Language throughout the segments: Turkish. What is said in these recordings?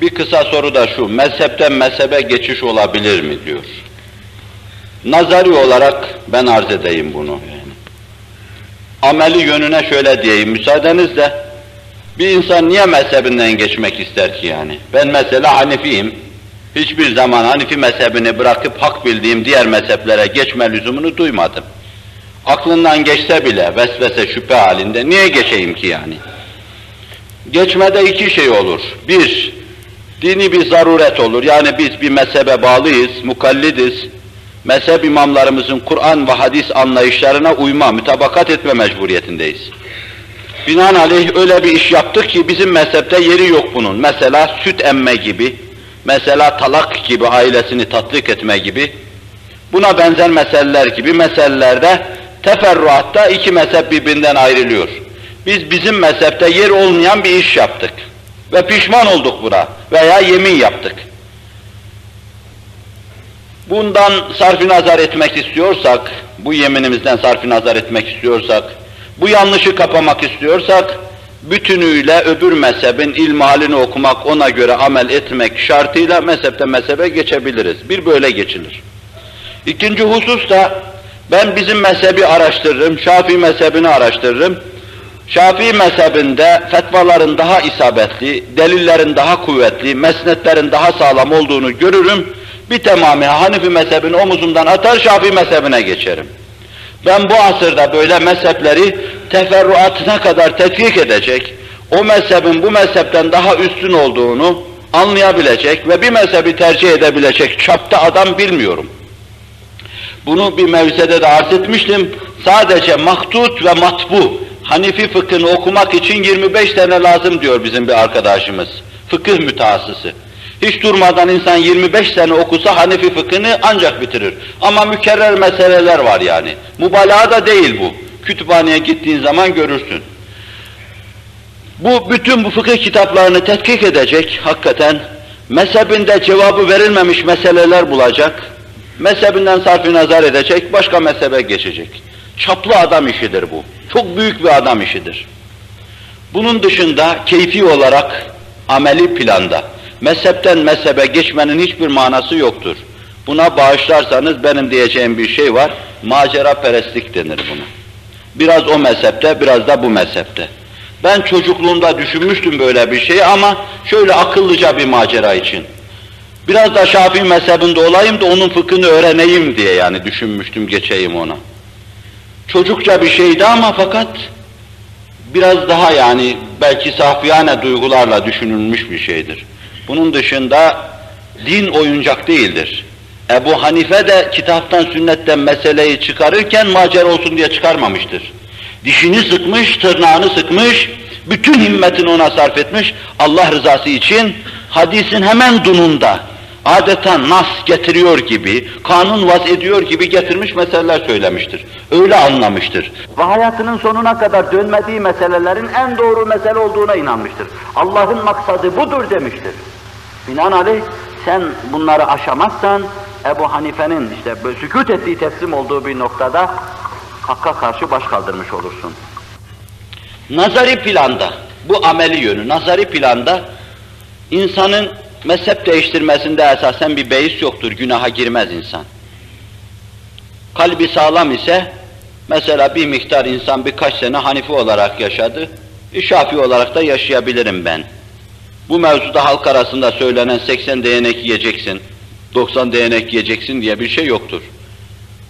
Bir kısa soru da şu, mezhepten mezhebe geçiş olabilir mi diyor. Nazari olarak ben arz edeyim bunu. Ameli yönüne şöyle diyeyim, müsaadenizle. Bir insan niye mezhebinden geçmek ister ki yani? Ben mesela Hanifiyim. Hiçbir zaman Hanifi mezhebini bırakıp hak bildiğim diğer mezheplere geçme lüzumunu duymadım. Aklından geçse bile vesvese şüphe halinde niye geçeyim ki yani? Geçmede iki şey olur. Bir, dini bir zaruret olur. Yani biz bir mezhebe bağlıyız, mukallidiz. Mezhep imamlarımızın Kur'an ve hadis anlayışlarına uyma, mütabakat etme mecburiyetindeyiz. Binaenaleyh öyle bir iş yaptık ki bizim mezhepte yeri yok bunun. Mesela süt emme gibi, mesela talak gibi ailesini tatbik etme gibi, buna benzer meseleler gibi meselelerde teferruatta iki mezhep birbirinden ayrılıyor. Biz bizim mezhepte yer olmayan bir iş yaptık ve pişman olduk buna veya yemin yaptık. Bundan sarf nazar etmek istiyorsak, bu yeminimizden sarf nazar etmek istiyorsak, bu yanlışı kapamak istiyorsak, bütünüyle öbür mezhebin ilmalini okumak, ona göre amel etmek şartıyla mezhepte mezhebe geçebiliriz. Bir böyle geçilir. İkinci husus da ben bizim mezhebi araştırırım, Şafii mezhebini araştırırım. Şafii mezhebinde fetvaların daha isabetli, delillerin daha kuvvetli, mesnetlerin daha sağlam olduğunu görürüm. Bir tamamı Hanifi mezhebini omuzumdan atar, Şafii mezhebine geçerim. Ben bu asırda böyle mezhepleri teferruatına kadar tetkik edecek, o mezhebin bu mezhepten daha üstün olduğunu anlayabilecek ve bir mezhebi tercih edebilecek çapta adam bilmiyorum. Bunu bir mevzede de arz etmiştim. Sadece mahtut ve matbu, Hanifi fıkhını okumak için 25 sene lazım diyor bizim bir arkadaşımız. Fıkıh mütehassısı. Hiç durmadan insan 25 sene okusa Hanefi fıkhını ancak bitirir. Ama mükerrer meseleler var yani. Mübalağa da değil bu. Kütüphaneye gittiğin zaman görürsün. Bu bütün bu fıkıh kitaplarını tetkik edecek hakikaten. Mezhebinde cevabı verilmemiş meseleler bulacak. Mezhebinden sarf nazar edecek, başka mezhebe geçecek. Çaplı adam işidir bu. Çok büyük bir adam işidir. Bunun dışında keyfi olarak ameli planda mezhepten mezhebe geçmenin hiçbir manası yoktur. Buna bağışlarsanız benim diyeceğim bir şey var, macera perestlik denir buna. Biraz o mezhepte, biraz da bu mezhepte. Ben çocukluğumda düşünmüştüm böyle bir şeyi ama şöyle akıllıca bir macera için. Biraz da Şafii mezhebinde olayım da onun fıkhını öğreneyim diye yani düşünmüştüm, geçeyim ona. Çocukça bir şeydi ama fakat biraz daha yani belki safiyane duygularla düşünülmüş bir şeydir. Bunun dışında din oyuncak değildir. Ebu Hanife de kitaptan sünnetten meseleyi çıkarırken macer olsun diye çıkarmamıştır. Dişini sıkmış, tırnağını sıkmış, bütün himmetini ona sarf etmiş, Allah rızası için hadisin hemen dununda, adeta nas getiriyor gibi, kanun vaz ediyor gibi getirmiş meseleler söylemiştir. Öyle anlamıştır. Ve hayatının sonuna kadar dönmediği meselelerin en doğru mesele olduğuna inanmıştır. Allah'ın maksadı budur demiştir. Binaenaleyh sen bunları aşamazsan Ebu Hanife'nin işte sükut ettiği teslim olduğu bir noktada Hakka karşı baş kaldırmış olursun. Nazari planda, bu ameli yönü, nazari planda insanın mezhep değiştirmesinde esasen bir beis yoktur, günaha girmez insan. Kalbi sağlam ise, mesela bir miktar insan birkaç sene Hanifi olarak yaşadı, Şafii olarak da yaşayabilirim ben. Bu mevzuda halk arasında söylenen 80 değnek yiyeceksin, 90 değnek yiyeceksin diye bir şey yoktur.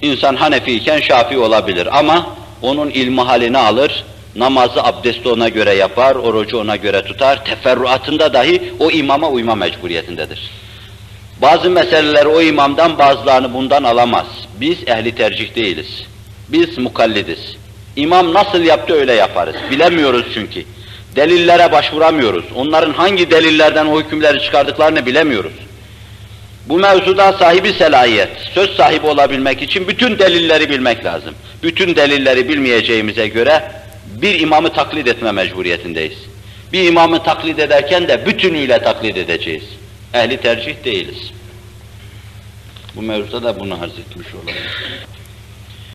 İnsan Hanefi iken Şafii olabilir ama onun ilmi halini alır, namazı abdesti ona göre yapar, orucu ona göre tutar, teferruatında dahi o imama uyma mecburiyetindedir. Bazı meseleleri o imamdan bazılarını bundan alamaz. Biz ehli tercih değiliz. Biz mukallidiz. İmam nasıl yaptı öyle yaparız. Bilemiyoruz çünkü. Delillere başvuramıyoruz. Onların hangi delillerden o hükümleri çıkardıklarını bilemiyoruz. Bu mevzuda sahibi selahiyet, söz sahibi olabilmek için bütün delilleri bilmek lazım. Bütün delilleri bilmeyeceğimize göre bir imamı taklit etme mecburiyetindeyiz. Bir imamı taklit ederken de bütünüyle taklit edeceğiz. Ehli tercih değiliz. Bu mevzuda da bunu arz etmiş olalım.